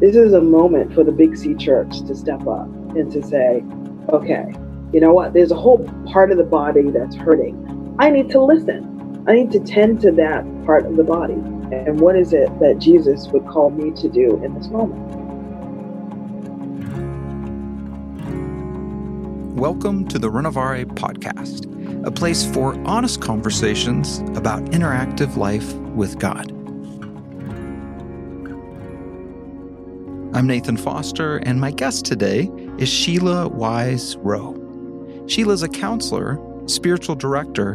this is a moment for the Big C church to step up and to say, okay, you know what? There's a whole part of the body that's hurting. I need to listen. I need to tend to that part of the body. And what is it that Jesus would call me to do in this moment? Welcome to the Renovare podcast, a place for honest conversations about interactive life with God. I'm Nathan Foster, and my guest today is Sheila Wise Rowe. Sheila's a counselor, spiritual director,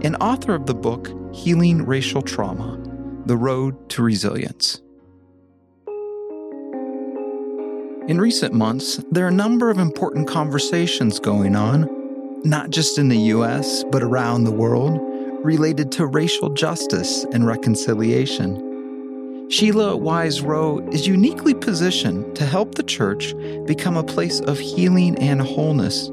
and author of the book Healing Racial Trauma The Road to Resilience. In recent months, there are a number of important conversations going on, not just in the US, but around the world, related to racial justice and reconciliation. Sheila Wise Rowe is uniquely positioned to help the church become a place of healing and wholeness,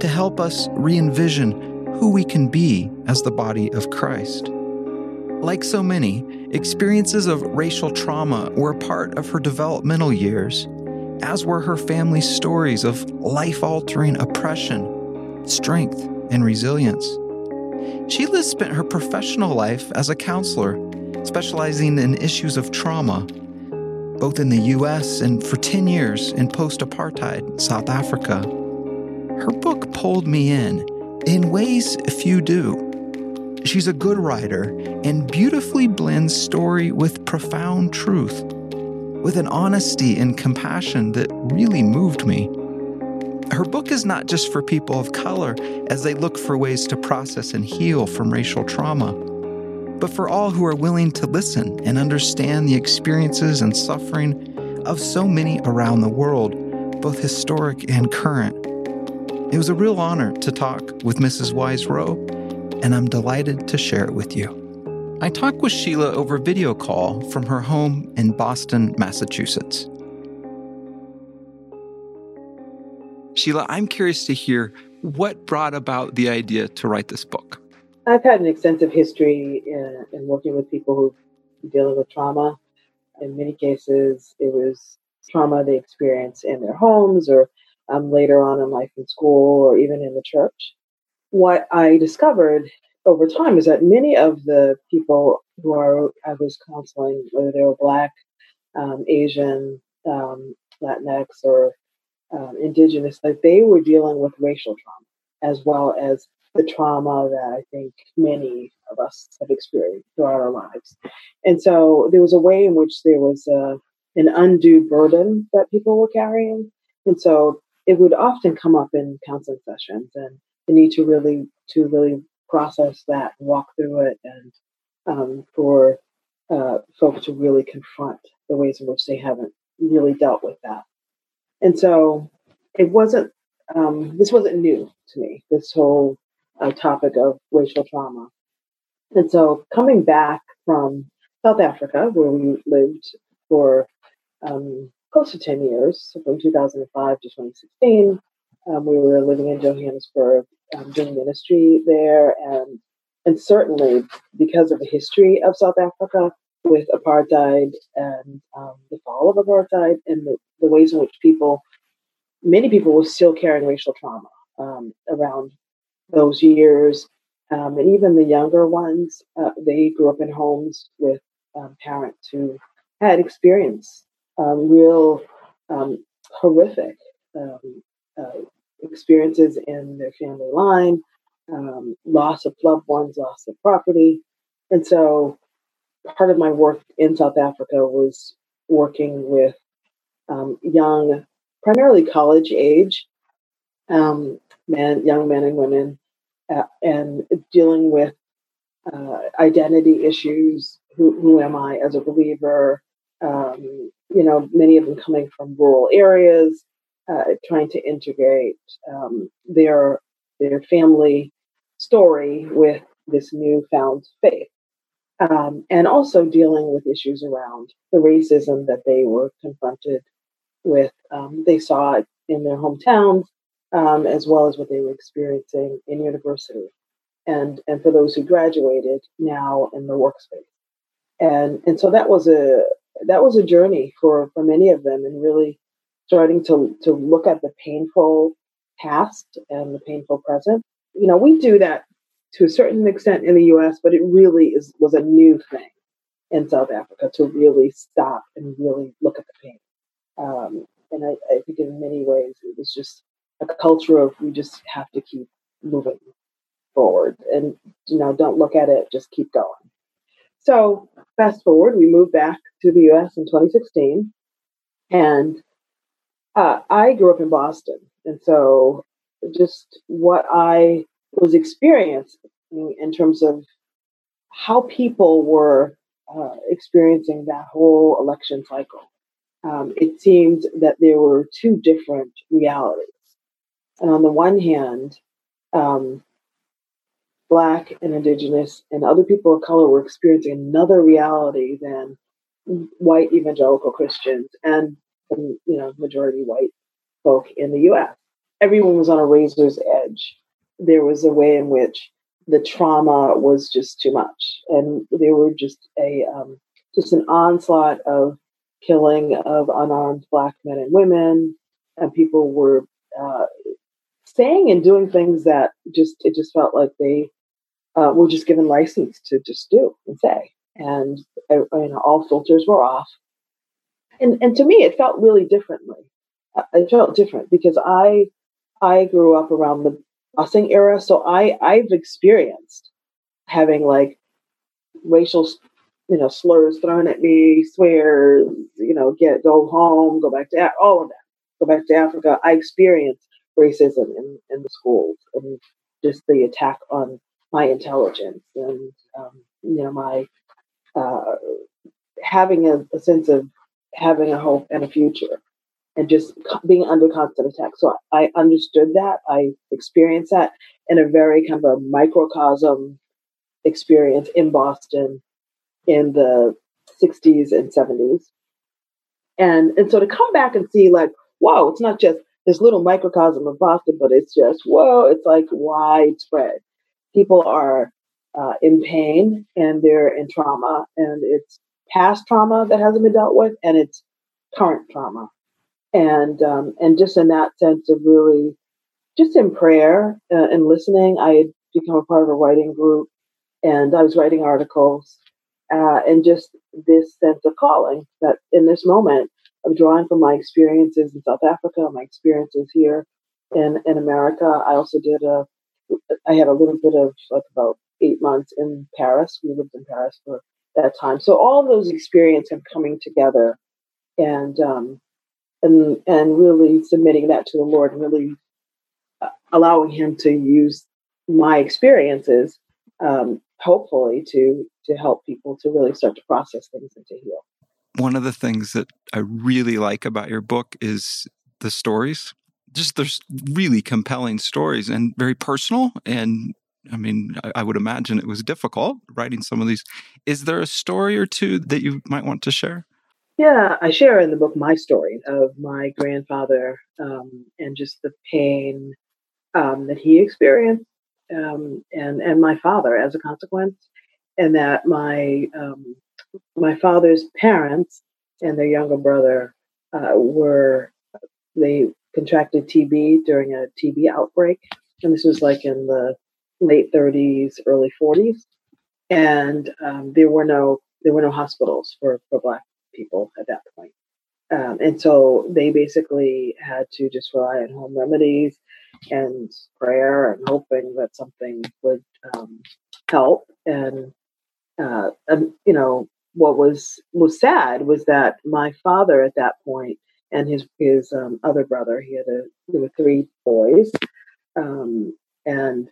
to help us re envision who we can be as the body of Christ. Like so many, experiences of racial trauma were a part of her developmental years, as were her family's stories of life altering oppression, strength, and resilience. Sheila spent her professional life as a counselor specializing in issues of trauma, both in the US and for 10 years in post apartheid South Africa. Her book pulled me in in ways few do. She's a good writer and beautifully blends story with profound truth, with an honesty and compassion that really moved me. Her book is not just for people of color as they look for ways to process and heal from racial trauma but for all who are willing to listen and understand the experiences and suffering of so many around the world, both historic and current. It was a real honor to talk with Mrs. Wise Rowe, and I'm delighted to share it with you. I talked with Sheila over video call from her home in Boston, Massachusetts. Sheila, I'm curious to hear what brought about the idea to write this book. I've had an extensive history in, in working with people who are dealing with trauma. In many cases, it was trauma they experience in their homes or um, later on in life in school or even in the church. What I discovered over time is that many of the people who are I was counseling, whether they were Black, um, Asian, um, Latinx, or um, Indigenous, that they were dealing with racial trauma as well as the trauma that I think many of us have experienced throughout our lives. And so there was a way in which there was a, uh, an undue burden that people were carrying. And so it would often come up in counseling sessions and the need to really to really process that walk through it and um, for uh, folks to really confront the ways in which they haven't really dealt with that. And so it wasn't um, this wasn't new to me. This whole a topic of racial trauma. And so coming back from South Africa, where we lived for um, close to 10 years, so from 2005 to 2016, um, we were living in Johannesburg, um, doing ministry there, and and certainly because of the history of South Africa with apartheid and um, the fall of apartheid and the, the, ways in which people, many people were still carrying racial trauma um, around those years. Um, and even the younger ones, uh, they grew up in homes with um, parents who had experienced um, real um, horrific um, uh, experiences in their family line, um, loss of loved ones, loss of property. And so part of my work in South Africa was working with young, primarily college age men, young men and women, uh, and dealing with uh, identity issues. Who, who, am I as a believer? Um, you know, many of them coming from rural areas, uh, trying to integrate um, their their family story with this newfound faith, um, and also dealing with issues around the racism that they were confronted with. Um, they saw it in their hometowns um, as well as what they were experiencing in university, and and for those who graduated now in the workspace, and and so that was a that was a journey for for many of them, and really starting to to look at the painful past and the painful present. You know, we do that to a certain extent in the U.S., but it really is was a new thing in South Africa to really stop and really look at the pain. Um, and I, I think in many ways it was just a culture of we just have to keep moving forward. And you know don't look at it just keep going. So fast forward we moved back to the us in 2016 and uh, i grew up in boston. And so just what i was experiencing in terms of how people were uh, experiencing that whole election cycle um, it seemed that there were two different realities and on the one hand um, Black and Indigenous and other people of color were experiencing another reality than white evangelical Christians and, you know, majority white folk in the U.S. Everyone was on a razor's edge. There was a way in which the trauma was just too much, and there were just a um, just an onslaught of killing of unarmed black men and women, and people were uh, saying and doing things that just it just felt like they uh, were just given license to just do and say, and uh, you know all filters were off. And and to me, it felt really differently. Uh, it felt different because I I grew up around the busing era, so I I've experienced having like racial you know slurs thrown at me, swears, you know, get go home, go back to all of that, go back to Africa. I experienced racism in, in the schools and just the attack on my intelligence and um, you know my uh, having a, a, sense of having a hope and a future and just being under constant attack. So i understood that. I experienced that in a very kind of a microcosm experience in boston in the 60s and 70s and and so to come back and see like wow it's not just this little microcosm of boston but it's just whoa it's like widespread. People are uh, in pain and they're in trauma, and it's past trauma that hasn't been dealt with, and it's current trauma, and um, and just in that sense of really, just in prayer uh, and listening, I had become a part of a writing group, and I was writing articles, uh, and just this sense of calling that in this moment drawing from my experiences in South Africa, my experiences here in in America. I also did a I had a little bit of like about eight months in Paris. We lived in Paris for that time. So all those experiences have coming together and um, and and really submitting that to the Lord and really uh, allowing Him to use my experiences, um, hopefully, to to help people to really start to process things and to heal. One of the things that I really like about your book is the stories just there's really compelling stories and very personal and I mean, I, I, would imagine it was difficult writing some of these. Is there a story or two that you might want to share? Yeah, I share in the book my story of my grandfather um, and just the pain um, that he experienced, um, and and my father as a consequence, and that my um, my father's parents and their younger brother uh, were they contracted TB during a TB outbreak. And this was like in the late 30s, early 40s. And um, there were no there were no hospitals for, for Black people at that point. Um, and so they basically had to just rely on home remedies and prayer and hoping that something would um, help. And, uh, and, you know, what was was sad was that my father at that point and his his um, other brother. He had a there were three boys, um, and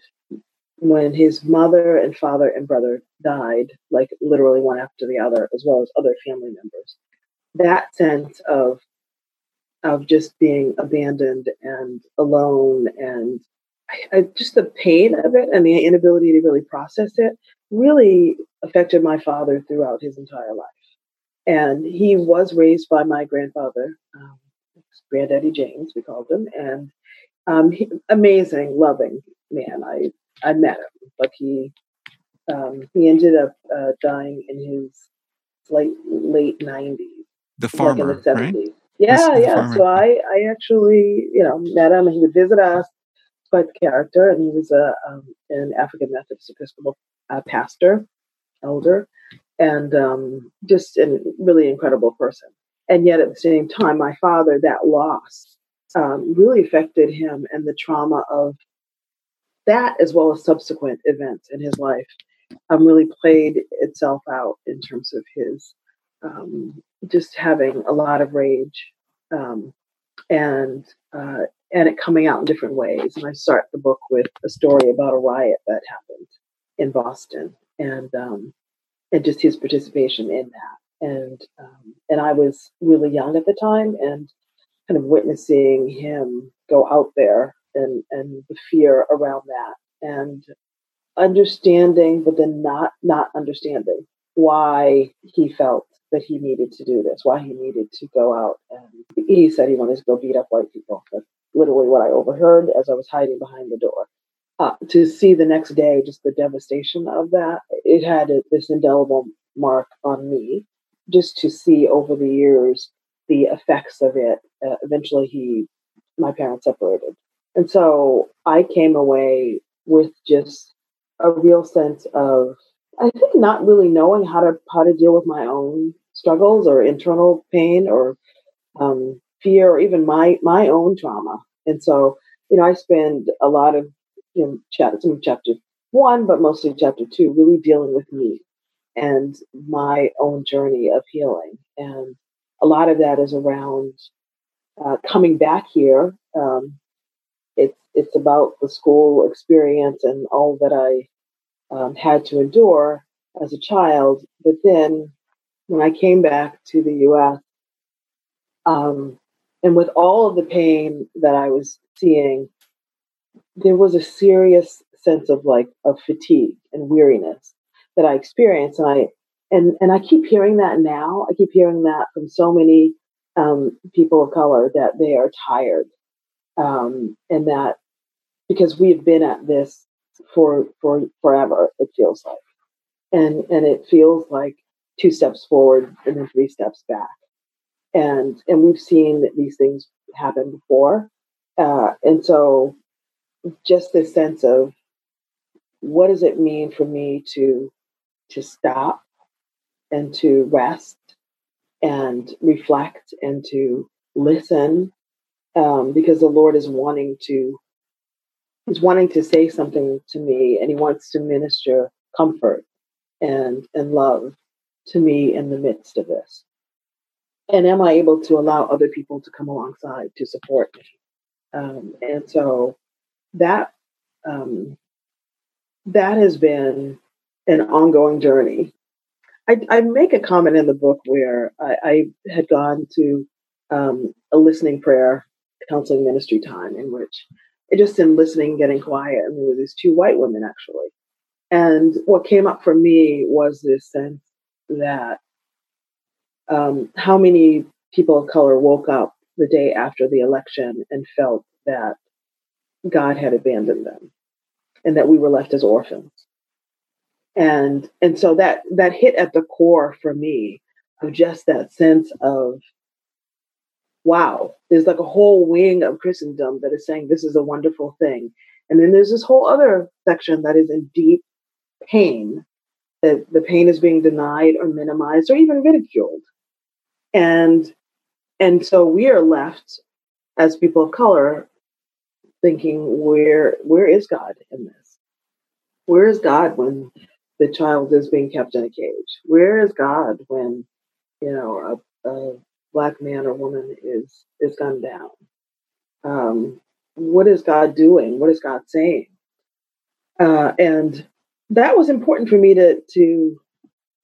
when his mother and father and brother died, like literally one after the other, as well as other family members, that sense of of just being abandoned and alone and I, just the pain of it and the inability to really process it really affected my father throughout his entire life. And he was raised by my grandfather, um, Granddaddy James, we called him, and um, he, amazing, loving man. I I met him, but he um, he ended up uh, dying in his late late 90s. The farmer, like the right? Yeah, yeah. So I, I actually, you know, met him. He would visit us. Quite character, and he was a um, an African Methodist Episcopal uh, pastor, elder, and um, just a really incredible person. And yet, at the same time, my father, that loss um, really affected him and the trauma of that, as well as subsequent events in his life, um, really played itself out in terms of his um, just having a lot of rage um, and uh, and it coming out in different ways. And I start the book with a story about a riot that happened in Boston, and um, and just his participation in that. And um, and I was really young at the time, and kind of witnessing him go out there and and the fear around that, and understanding, but then not not understanding why he felt that he needed to do this, why he needed to go out. And he said he wanted to go beat up white people. That's literally what I overheard as I was hiding behind the door. Uh, to see the next day just the devastation of that, it had a, this indelible mark on me. Just to see over the years the effects of it. Uh, eventually, he, my parents separated, and so I came away with just a real sense of I think not really knowing how to how to deal with my own struggles or internal pain or um, fear or even my my own trauma. And so, you know, I spend a lot of you know chapter some chapter one, but mostly chapter two, really dealing with me and my own journey of healing. And a lot of that is around uh, coming back here. Um, it's it's about the school experience and all that I um, had to endure as a child. But then when I came back to the US, um, and with all of the pain that I was seeing, there was a serious sense of like of fatigue and weariness that I experienced, and I and and I keep hearing that now. I keep hearing that from so many um, people of color that they are tired, um, and that because we've been at this for for forever, it feels like, and and it feels like two steps forward and then three steps back. And and we've seen these things happen before. Uh, and so just this sense of what does it mean for me to to stop and to rest and reflect and to listen um, because the Lord is wanting to he's wanting to say something to me and he wants to minister comfort and and love to me in the midst of this? And am I able to allow other people to come alongside to support me? Um, and so that um, that has been an ongoing journey. I, I, make a comment in the book where I, I had gone to um, a listening prayer counseling ministry time in which it just in listening, getting quiet, and there were these two white women actually. And what came up for me was this sense that um, how many people of color woke up the day after the election and felt that God had abandoned them and that we were left as orphans. And and so that that hit at the core for me of just that sense of wow, there's like a whole wing of Christendom that is saying this is a wonderful thing. And then there's this whole other section that is in deep pain that the pain is being denied or minimized or even ridiculed. And and so we are left as people of color thinking where where is God in this? Where is God when the child is being kept in a cage? Where is God when you know a, a black man or woman is is gunned down? Um, what is God doing? What is God saying? Uh, and that was important for me to to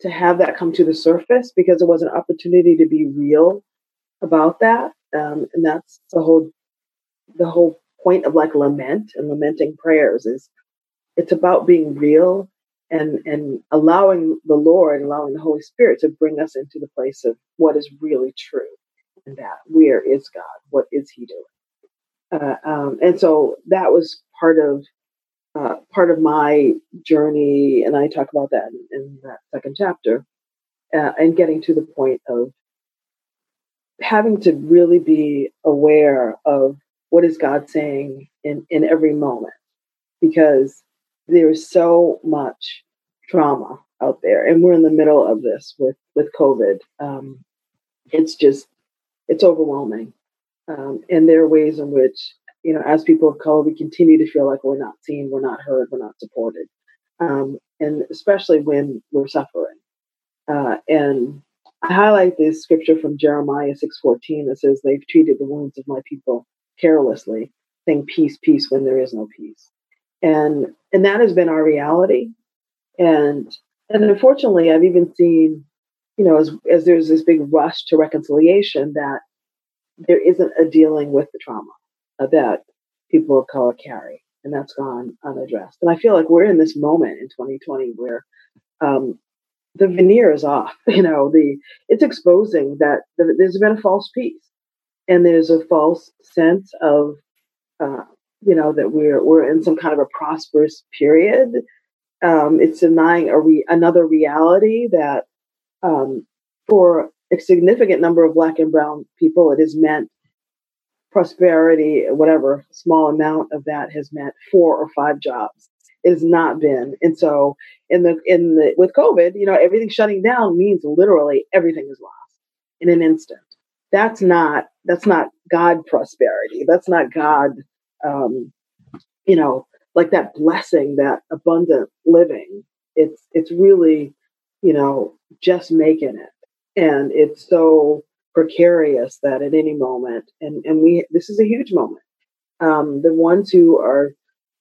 to have that come to the surface because it was an opportunity to be real about that. Um, and that's the whole the whole point of like lament and lamenting prayers is it's about being real and and allowing the lord and allowing the holy spirit to bring us into the place of what is really true and that where is god? What is he doing? Uh, um, and so that was part of uh, part of my journey, and I talk about that in, in, that second chapter, uh, and getting to the point of having to really be aware of what is God saying in, in every moment. Because there's so much trauma out there and we're in the middle of this with with covid. Um, it's just it's overwhelming. Um, and there are ways in which you know as people of color we continue to feel like we're not seen we're not heard we're not supported um, and especially when we're suffering. Uh, and i highlight this scripture from jeremiah 6.14 that says they've treated the wounds of my people carelessly saying peace peace when there is no peace and and that has been our reality. And and unfortunately i've even seen you know as as there's this big rush to reconciliation that there isn't a dealing with the trauma that people of color carry and that's gone unaddressed and i feel like we're in this moment in 2020 where um, the veneer is off you know the it's exposing that the, there's been a false peace and there's a false sense of uh, you know that we're we're in some kind of a prosperous period. Um, it's denying a re- another reality that um, for a significant number of Black and Brown people, it has meant prosperity, whatever small amount of that has meant four or five jobs. Has not been, and so in the in the with COVID, you know, everything shutting down means literally everything is lost in an instant. That's not that's not God prosperity. That's not God um, you know, like that blessing, that abundant living. It's it's really, you know, just making it, and it's so precarious that at any moment, and and we this is a huge moment. Um, the ones who are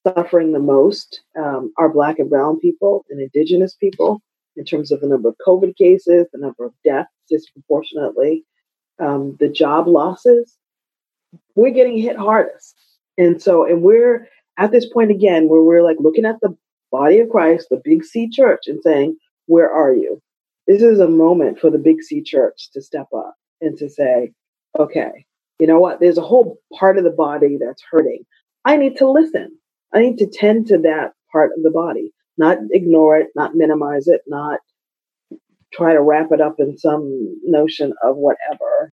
suffering the most um, are Black and Brown people and Indigenous people in terms of the number of COVID cases, the number of deaths disproportionately, um, the job losses. We're getting hit hardest. And so, and we're at this point again where we're like looking at the body of Christ, the big C church, and saying, Where are you? This is a moment for the big C church to step up and to say, Okay, you know what? There's a whole part of the body that's hurting. I need to listen. I need to tend to that part of the body, not ignore it, not minimize it, not try to wrap it up in some notion of whatever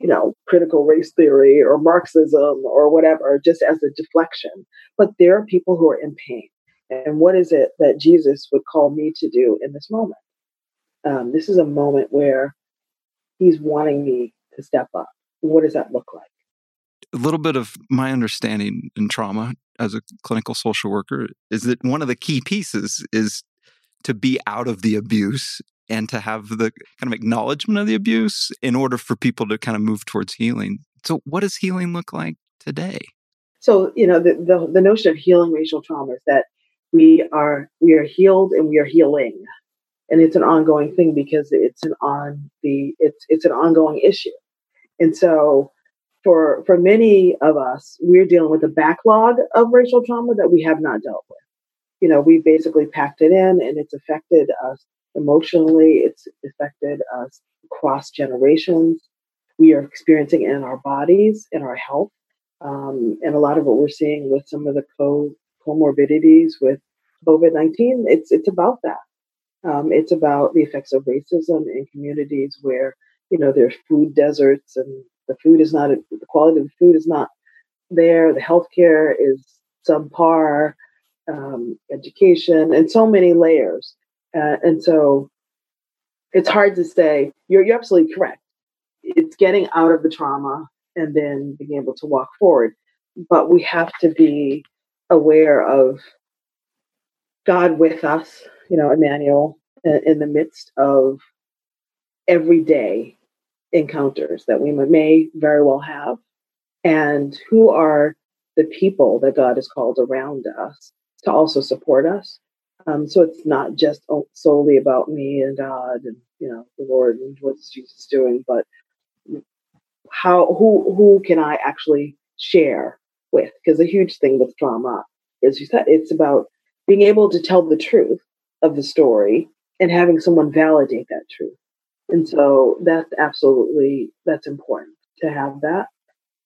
you know, critical race theory or Marxism or whatever, just as a deflection. But there are people who are in pain. And what is it that Jesus would call me to do in this moment? Um, this is a moment where he's wanting me to step up. What does that look like? A little bit of my understanding in trauma as a clinical social worker is that one of the key pieces is to be out of the abuse and to have the kind of acknowledgement of the abuse in order for people to kind of move towards healing. So, what does healing look like today? So, you know, the, the, the notion of healing racial trauma is that we are we are healed and we are healing, and it's an ongoing thing because it's an on the it's it's an ongoing issue, and so for for many of us, we're dealing with a backlog of racial trauma that we have not dealt with. You know, we basically packed it in, and it's affected us emotionally. It's affected us across generations. We are experiencing in our bodies, in our health, um, and a lot of what we're seeing with some of the co- comorbidities with COVID nineteen. It's it's about that. Um, it's about the effects of racism in communities where you know there's food deserts and the food is not the quality of the food is not there. The healthcare is subpar, um, education, and so many layers. Uh, and so it's hard to say, you're, you're absolutely correct. It's getting out of the trauma and then being able to walk forward. But we have to be aware of God with us, you know, Emmanuel, in, the midst of everyday encounters that we may very well have, and who are the people that God has called around us to also support us um, so it's not just solely about me and God and you know the Lord and what's Jesus doing, but how who who can I actually share with? Because a huge thing with trauma is you said it's about being able to tell the truth of the story and having someone validate that truth. And so that's absolutely that's important to have that.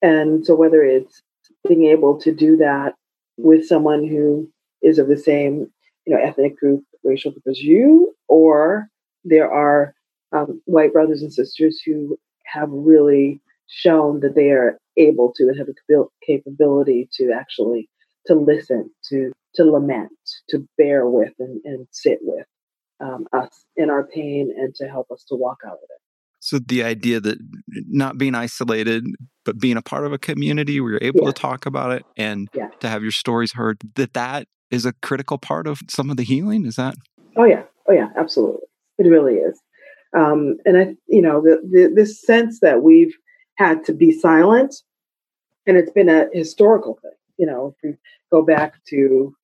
And so whether it's being able to do that with someone who is of the same you know, ethnic group, racial group as you, or there are um, white brothers and sisters who have really shown that they are able to and have the capability to actually to listen, to to lament, to bear with and, and sit with um, us in our pain and to help us to walk out of it. So the idea that not being isolated, but being a part of a community where you're able yeah. to talk about it and yeah. to have your stories heard, that that is a critical part of some of the healing. Is that? Oh yeah, oh yeah, absolutely. It really is. Um, and I, you know, the, the this sense that we've had to be silent, and it's been a historical thing. You know, if we go back to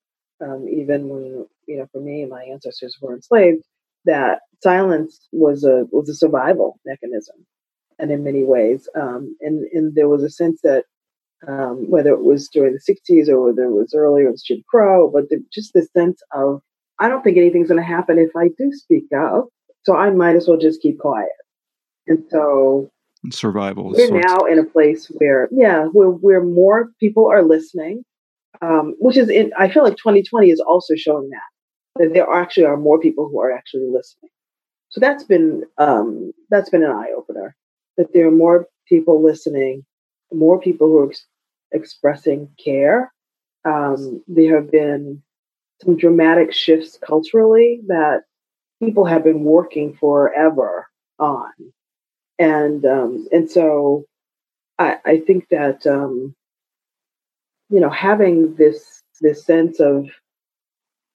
um, even when you know, for me, my ancestors were enslaved that silence was a was a survival mechanism, and in many ways, um, and and there was a sense that um, whether it was during the '60s or whether it was earlier, it was Jim Crow, but the, just the sense of I don't think anything's going to happen if I do speak up, so I might as well just keep quiet. And so survival. We're now in a place where, yeah, where where more people are listening, um, which is in. I feel like 2020 is also showing that that there actually are more people who are actually listening. So that's been um, that's been an eye opener. That there are more people listening, more people who are ex- expressing care. Um, there have been some dramatic shifts culturally that people have been working forever on, and um, and so I, I think that um, you know having this this sense of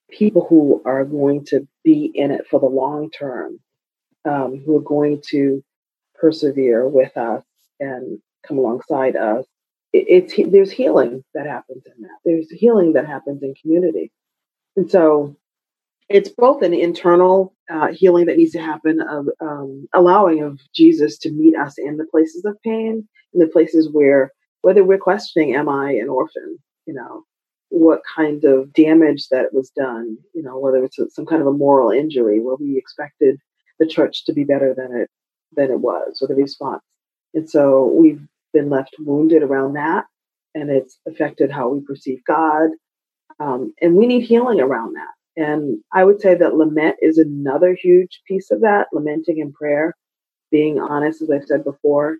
people who are going to be in it for the long term, um, who are going to persevere with us and come alongside us. It, it's there's healing that happens in that. There's healing that happens in community, and so it's both an internal uh, healing that needs to happen of um, allowing of Jesus to meet us in the places of pain, in the places where whether we're questioning, am I an orphan? You know, what kind of damage that was done, you know, whether it's some kind of a moral injury where we expected the church to be better than it than it was, or the response. And so we've been left wounded around that, and it's affected how we perceive God. Um, and we need healing around that. And I would say that lament is another huge piece of that, lamenting in prayer, being honest, as I've said before.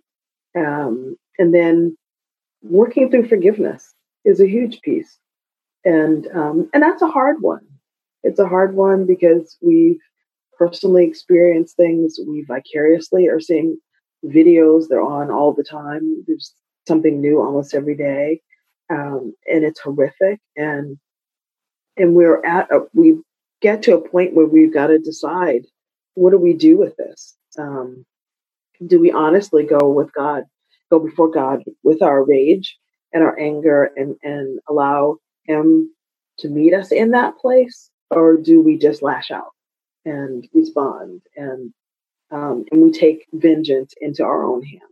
Um, and then working through forgiveness is a huge piece and um, and that's a hard one. It's a hard one because we've personally experienced things. We vicariously are seeing videos. They're on all the time. There's something new almost every day, um, and it's horrific. And and we're at a, we get to a point where we've got to decide what do we do with this. Um, do we honestly go with God, go before God with our rage and our anger, and and allow him to meet us in that place, or do we just lash out and respond and um, and we take vengeance into our own hands?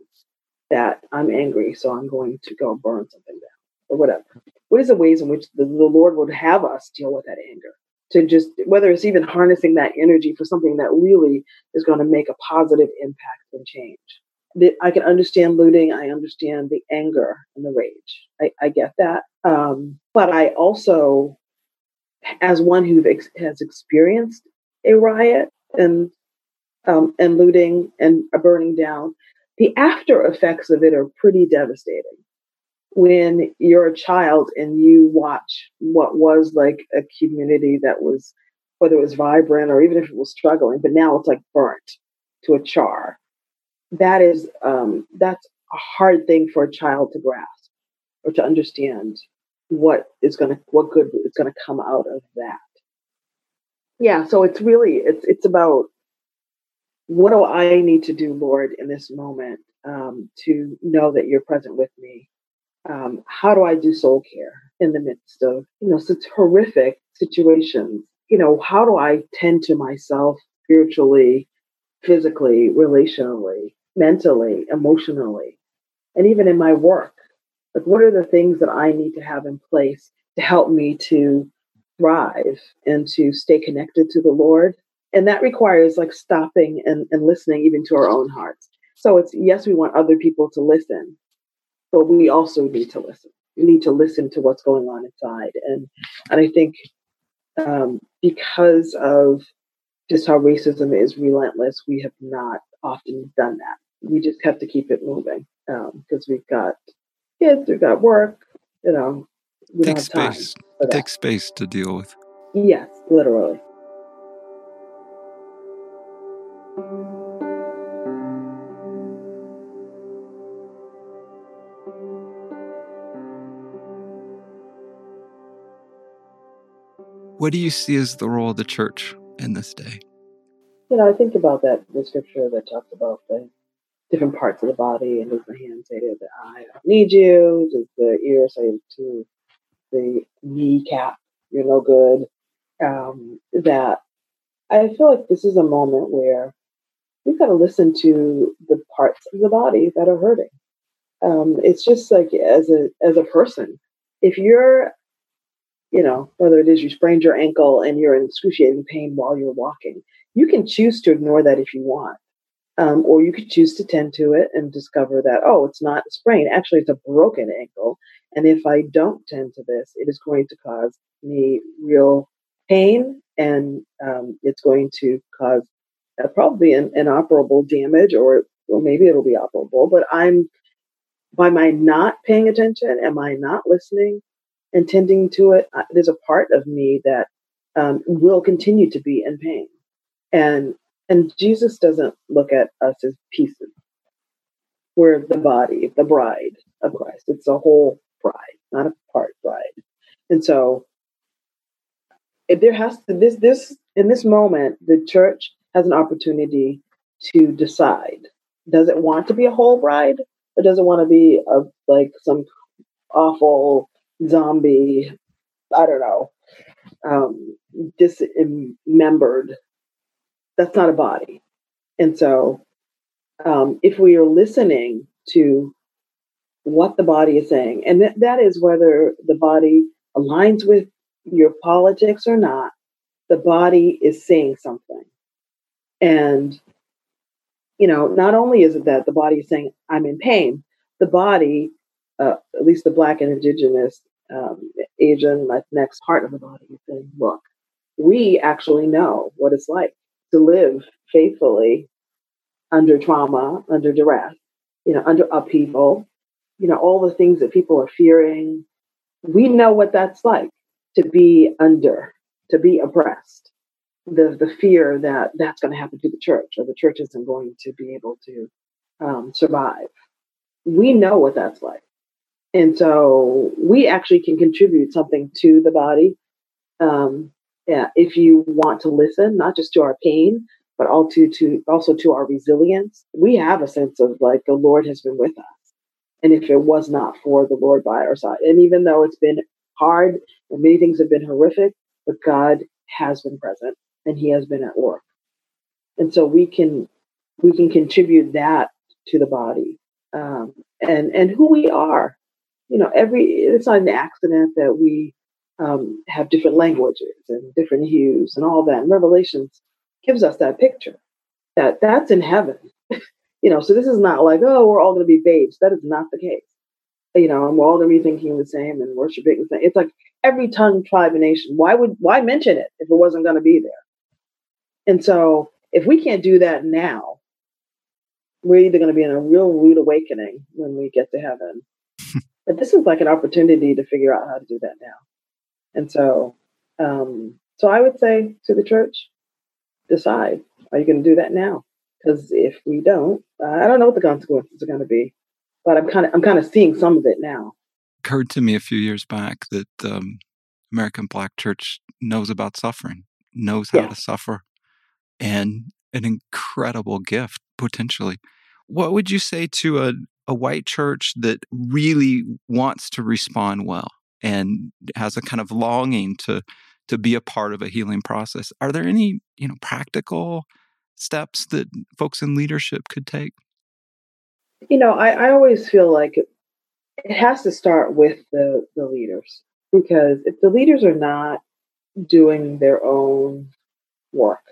That I'm angry, so I'm going to go burn something down or whatever. What is the ways in which the, the Lord would have us deal with that anger? To just whether it's even harnessing that energy for something that really is going to make a positive impact and change. I can understand looting. I understand the anger and the rage. I, I get that. Um, but I also, as one who ex- has experienced a riot and um, and looting and a burning down, the after effects of it are pretty devastating. When you're a child and you watch what was like a community that was, whether it was vibrant or even if it was struggling, but now it's like burnt to a char. That is um, that's a hard thing for a child to grasp or to understand what is going to what good is going to come out of that. Yeah so it's really it's it's about what do i need to do lord in this moment um, to know that you're present with me? Um, how do i do soul care in the midst of you know such horrific situations? You know how do i tend to myself spiritually physically relationally mentally emotionally and even in my work like, what are the things that I need to have in place to help me to thrive and to stay connected to the Lord? And that requires like stopping and, and listening even to our own hearts. So it's yes, we want other people to listen, but we also need to listen. We need to listen to what's going on inside. And and I think um, because of just how racism is relentless, we have not often done that. We just have to keep it moving because um, we've got kids, we've got work, you know. We Take space. Take space to deal with. Yes, literally. What do you see as the role of the church in this day? You know, I think about that the scripture that talks about the different parts of the body, and does the hand say to the eye, "I don't need you"? Does the ear say to the kneecap, "You're no good"? Um, that I feel like this is a moment where we've got to listen to the parts of the body that are hurting. Um, it's just like as a as a person, if you're you know, whether it is you sprained your ankle and you're in excruciating pain while you're walking, you can choose to ignore that if you want. Um, or you could choose to tend to it and discover that, oh, it's not a sprain. Actually, it's a broken ankle. And if I don't tend to this, it is going to cause me real pain and um, it's going to cause uh, probably an inoperable damage or, or maybe it'll be operable. But I'm, by my not paying attention, am I not listening? and tending to it, there's a part of me that um, will continue to be in pain. And and Jesus doesn't look at us as pieces. We're the body, the bride of Christ. It's a whole bride, not a part bride. And so if there has to this this in this moment, the church has an opportunity to decide. Does it want to be a whole bride? Or does it want to be a like some awful zombie, I don't know, um, dismembered. That's not a body. And so, um, if we are listening to what the body is saying, and th- that is whether the body aligns with your politics or not, the body is saying something. And, you know, not only is it that the body is saying, I'm in pain, the body, uh, at least the Black and Indigenous um, Asian Latinx part of the body is saying, look, we actually know what it's like to live faithfully under trauma, under duress, you know, under upheaval, you know, all the things that people are fearing. We know what that's like to be under, to be oppressed. The, the fear that that's going to happen to the church or the church isn't going to be able to um, survive. We know what that's like. And so we actually can contribute something to the body. Um, yeah, if you want to listen, not just to our pain, but also to also to our resilience. We have a sense of like the Lord has been with us. And if it was not for the Lord by our side, and even though it's been hard and many things have been horrific, but God has been present and He has been at work. And so we can we can contribute that to the body um, and and who we are you know, every it's not an accident that we um, have different languages and different hues and all that. And Revelations gives us that picture that that's in heaven. you know, so this is not like, oh, we're all going to be babes. That is not the case. You know, and we're all going to be thinking the same and worshiping the same. It's like every tongue, tribe, and nation. Why would why mention it if it wasn't going to be there? And so, if we can't do that now, we're either going to be in a real rude awakening when we get to heaven, but this is like an opportunity to figure out how to do that now. And so, um, so I would say to the church, decide: Are you going to do that now? Because if we don't, I don't know what the consequences are going to be. But I'm kind of I'm kind of seeing some of it now. It occurred to me a few years back that um, American Black Church knows about suffering, knows how yeah. to suffer, and an incredible gift potentially. What would you say to a, a white church that really wants to respond well and has a kind of longing to to be a part of a healing process. Are there any you know practical steps that folks in leadership could take? You know i, I always feel like it, it has to start with the the leaders because if the leaders are not doing their own work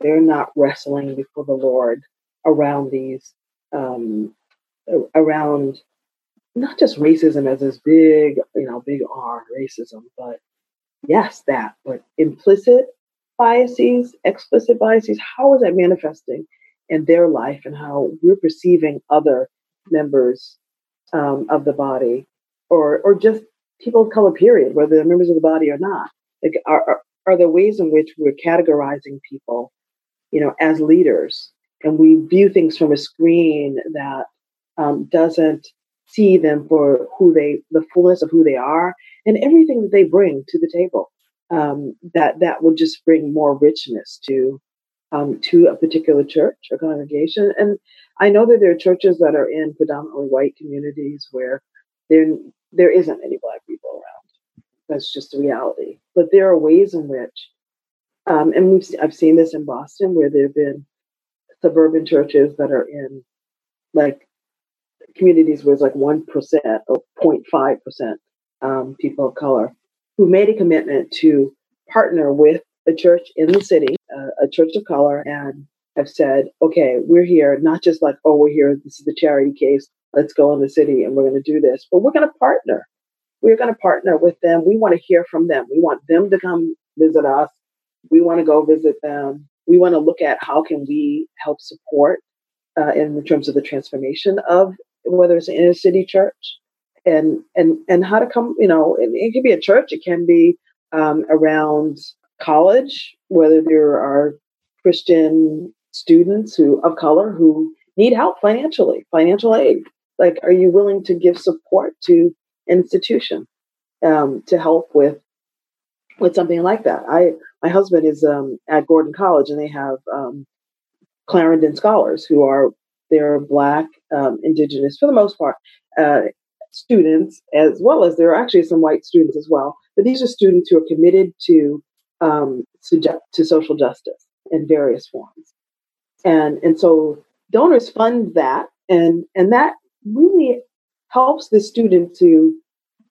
they're not wrestling before the lord around these um, around not just racism as this big, you know, big R racism, but yes, that, but implicit biases, explicit biases, how is that manifesting in their life and how we're perceiving other members um, of the body or or just people of color period, whether they're members of the body or not. Like are, are, are there ways in which we're categorizing people, you know, as leaders and we view things from a screen that um, doesn't see them for who they the fullness of who they are and everything that they bring to the table. Um, that that will just bring more richness to um, to a particular church or congregation. And i know that there are churches that are in predominantly white communities where there there isn't any black people around. That's just the reality. But there are ways in which um, and we've, i've seen this in boston where there have been suburban churches that are in like communities where it's like 1% or 0.5% um, people of color who made a commitment to partner with a church in the city, uh, a church of color, and have said, okay, we're here, not just like, oh, we're here, this is the charity case, let's go in the city and we're going to do this, but we're going to partner. We're going to partner with them. We want to hear from them. We want them to come visit us. We want to go visit them. We want to look at how can we help support uh, in terms of the transformation of whether it's an inner city church and and and how to come you know it, it can be a church it can be um, around college whether there are christian students who of color who need help financially financial aid. Like are you willing to give support to institution um, to help with with something like that? I my husband is um, at gordon college and they have um, clarendon scholars who are they're black, um, indigenous, for the most part, uh, students, as well as there are actually some white students as well. But these are students who are committed to um, to, to social justice in various forms, and and so donors fund that, and and that really helps the student to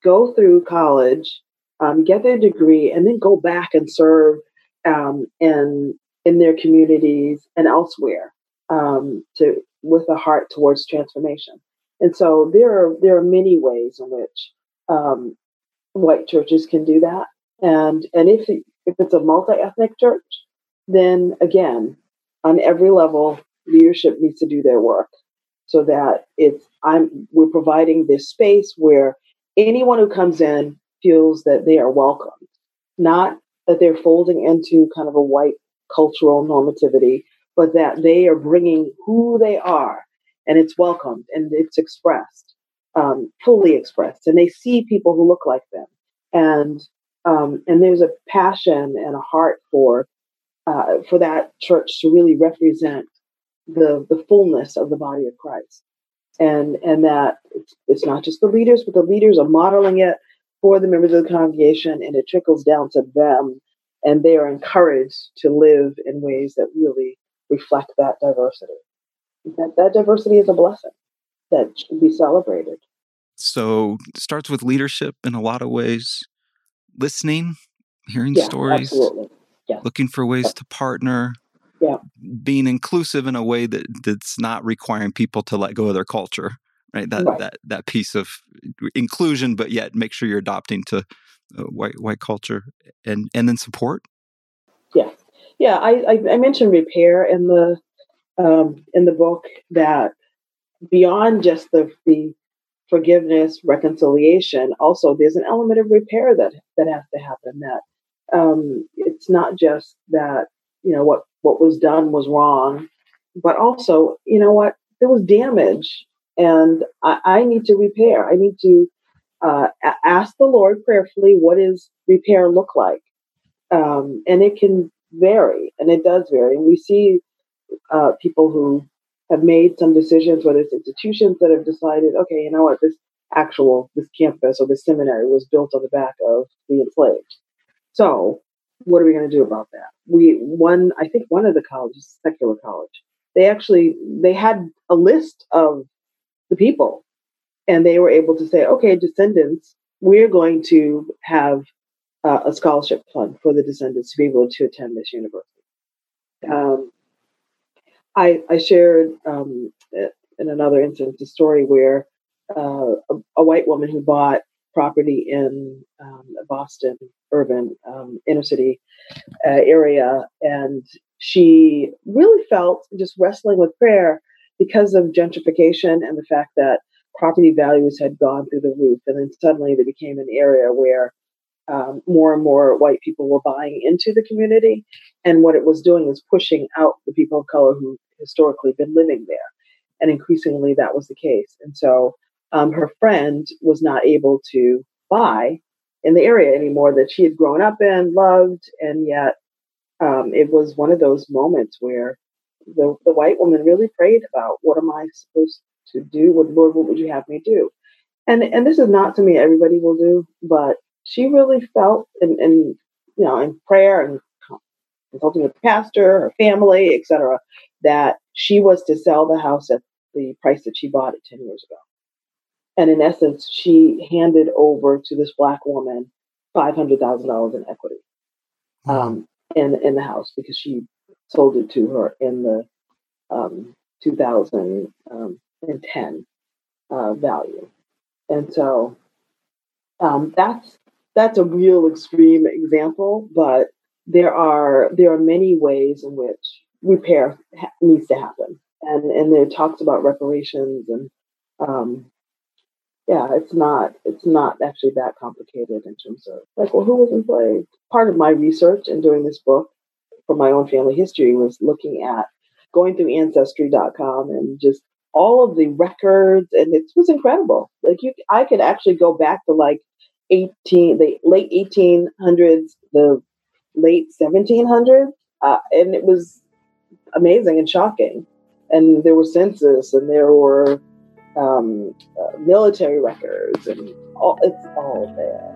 go through college, um, get their degree, and then go back and serve um, in in their communities and elsewhere um, to with a heart towards transformation. And so there are there are many ways in which um, white churches can do that. And and if if it's a multi ethnic church, then again, on every level, leadership needs to do their work so that it's I'm we're providing this space where anyone who comes in feels that they are welcomed, not that they're folding into kind of a white cultural normativity, but that they are bringing who they are and it's welcomed and it's expressed, um, fully expressed. And they see people who look like them. And um, and there's a passion and a heart for uh, for that church to really represent the the fullness of the body of Christ, and and that it's, it's not just the leaders, but the leaders are modeling it for the members of the congregation, and it trickles down to them, and they are encouraged to live in ways that really reflect that diversity. That, that diversity is a blessing that should be celebrated. So starts with leadership in a lot of ways, listening, hearing yeah, stories, absolutely. Yeah. looking for ways yeah. to partner, yeah. being inclusive in a way that that's not requiring people to let go of their culture, right? That right. that that piece of inclusion, but yet make sure you're adopting to uh, white white culture, and and then support. Yeah, I, I, I mentioned repair in the um, in the book that beyond just the the forgiveness, reconciliation, also there's an element of repair that that has to happen. That um, it's not just that you know what what was done was wrong, but also you know what there was damage, and I, I need to repair. I need to uh, ask the Lord prayerfully, what does repair look like? Um, and it can vary, and it does vary. And we see uh, people who have made some decisions, whether it's institutions that have decided, okay, you know what, this actual this campus or this seminary was built on the back of the enslaved. So what are we going to do about that? We one, I think one of the colleges, secular college, they actually they had a list of the people, and they were able to say, okay, descendants, we're going to have uh, a scholarship fund for the descendants to be able to attend this university. Um, I, I, shared um, in another instance a story where uh, a, a, white woman who bought property in um, Boston urban um, inner city uh, area, and she really felt just wrestling with prayer because of gentrification and the fact that property values had gone through the roof, and then suddenly they became an area where um, more and more white people were buying into the community, and what it was doing was pushing out the people of color who historically been living there, and increasingly that was the case. And so um, her friend was not able to buy in the area anymore that she had grown up in, loved, and yet um, it was one of those moments where the, the white woman really prayed about what am I supposed to do? What Lord, what would you have me do? And and this is not something everybody will do, but she really felt in, in you know in prayer and consulting with the pastor, her family, etc., that she was to sell the house at the price that she bought it ten years ago. And in essence, she handed over to this black woman five hundred thousand dollars in equity um, in in the house because she sold it to her in the um, 2010 um, uh, value, and so um, that's that's a real extreme example, but there are there are many ways in which repair ha- needs to happen, and and there talks about reparations and um, yeah, it's not it's not actually that complicated in terms of like, well, who was enslaved? Part of my research in doing this book for my own family history was looking at going through ancestry.com and just all of the records and it was incredible. Like you I could actually go back to like 18 the late 1800s, the late 1700s, uh, and it was amazing and shocking. And there were census and there were um, uh, military records, and all, it's all there.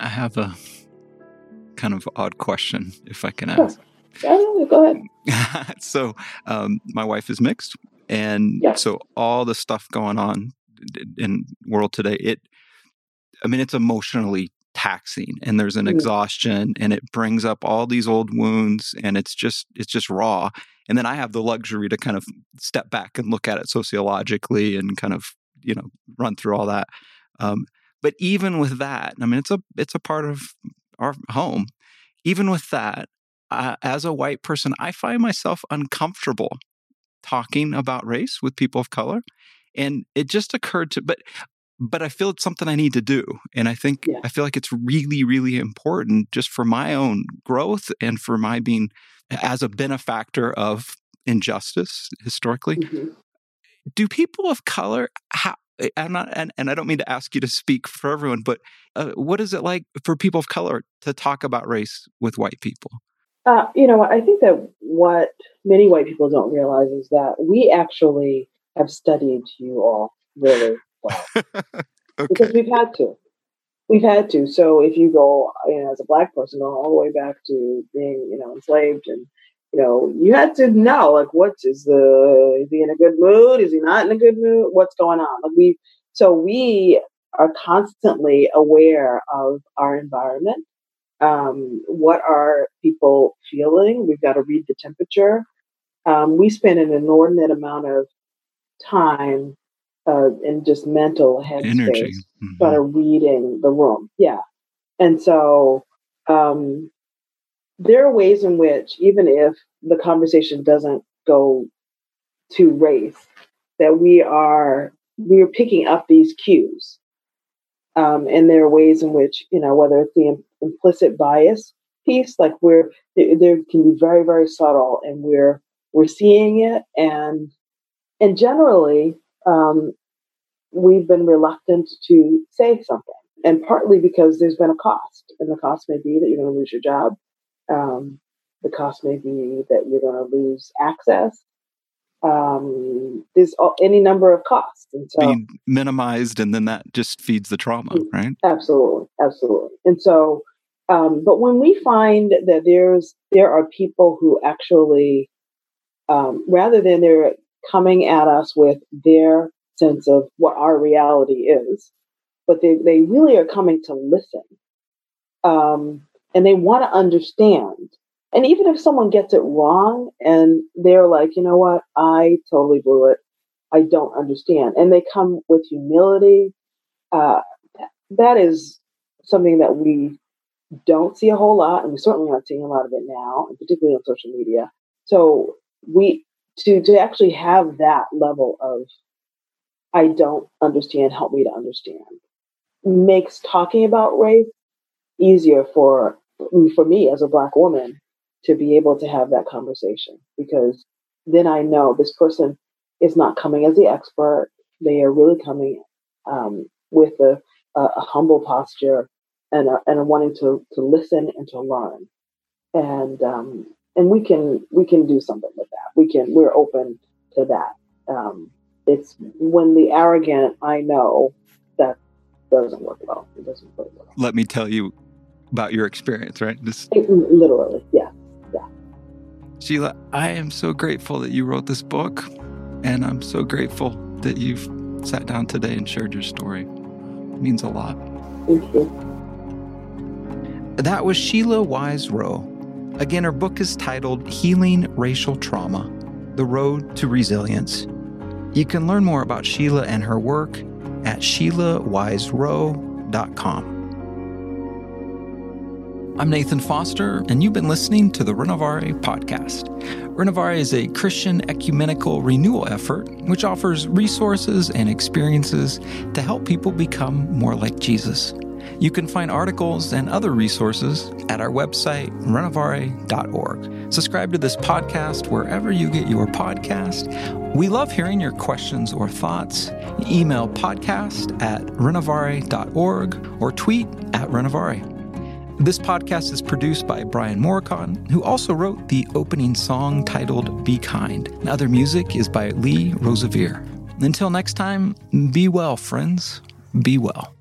I have a kind of odd question, if I can ask. Sure. go ahead. so, um, my wife is mixed, and yeah. so all the stuff going on in world today, it I mean, it's emotionally taxing and there's an mm. exhaustion and it brings up all these old wounds and it's just it's just raw and then i have the luxury to kind of step back and look at it sociologically and kind of you know run through all that um, but even with that i mean it's a it's a part of our home even with that uh, as a white person i find myself uncomfortable talking about race with people of color and it just occurred to but but I feel it's something I need to do. And I think yeah. I feel like it's really, really important just for my own growth and for my being as a benefactor of injustice historically. Mm-hmm. Do people of color, how, I'm not, and, and I don't mean to ask you to speak for everyone, but uh, what is it like for people of color to talk about race with white people? Uh, you know, I think that what many white people don't realize is that we actually have studied you all really well okay. because we've had to. We've had to. So if you go, you know, as a black person, all the way back to being, you know, enslaved, and you know, you had to know, like, what is the? Is he in a good mood? Is he not in a good mood? What's going on? Like we, so we are constantly aware of our environment. Um, what are people feeling? We've got to read the temperature. Um, we spend an inordinate amount of time uh, in just mental headspace, mm-hmm. kind of reading the room. Yeah. And so um, there are ways in which, even if the conversation doesn't go to race, that we are we are picking up these cues. Um, and there are ways in which, you know, whether it's the implicit bias piece, like we're there can be very, very subtle, and we're we're seeing it, and and generally, um, we've been reluctant to say something. And partly because there's been a cost, and the cost may be that you're going to lose your job. Um, the cost may be that you're going to lose access. Um, there's any number of costs, and so being minimized, and then that just feeds the trauma, mm, right? Absolutely, absolutely. And so, um, but when we find that there's there are people who actually, um, rather than they're coming at us with their sense of what our reality is, but they, they really are coming to listen. Um, and they want to understand. And even if someone gets it wrong and they're like, you know what, I totally blew it. I don't understand. And they come with humility. Uh, that is something that we don't see a whole lot, and we certainly aren't seeing a lot of it now, and particularly on social media. So we to to actually have that level of I don't understand, help me to understand makes talking about race easier for for me as a black woman to be able to have that conversation because then I know this person is not coming as the expert. They are really coming um, with a, a, a, humble posture and a, and a wanting to to listen and to learn, and um, and we can we can do something with that. We can we're open to that. Um, it's when the arrogant I know that doesn't work well. It doesn't work well. Let me tell you about your experience, right? It, literally, yeah, yeah. Sheila, I am so grateful that you wrote this book, and I'm so grateful that you've sat down today and shared your story. It means a lot. Thank you. That was Sheila Wise Rowe. Again, her book is titled Healing Racial Trauma The Road to Resilience. You can learn more about Sheila and her work at SheilaWiseRowe.com. I'm Nathan Foster, and you've been listening to the Renovare podcast. Renovare is a Christian ecumenical renewal effort which offers resources and experiences to help people become more like Jesus. You can find articles and other resources at our website, renovare.org. Subscribe to this podcast wherever you get your podcast. We love hearing your questions or thoughts. Email podcast at renovare.org or tweet at renovare. This podcast is produced by Brian Morykon, who also wrote the opening song titled Be Kind. And other music is by Lee Rosevere. Until next time, be well, friends. Be well.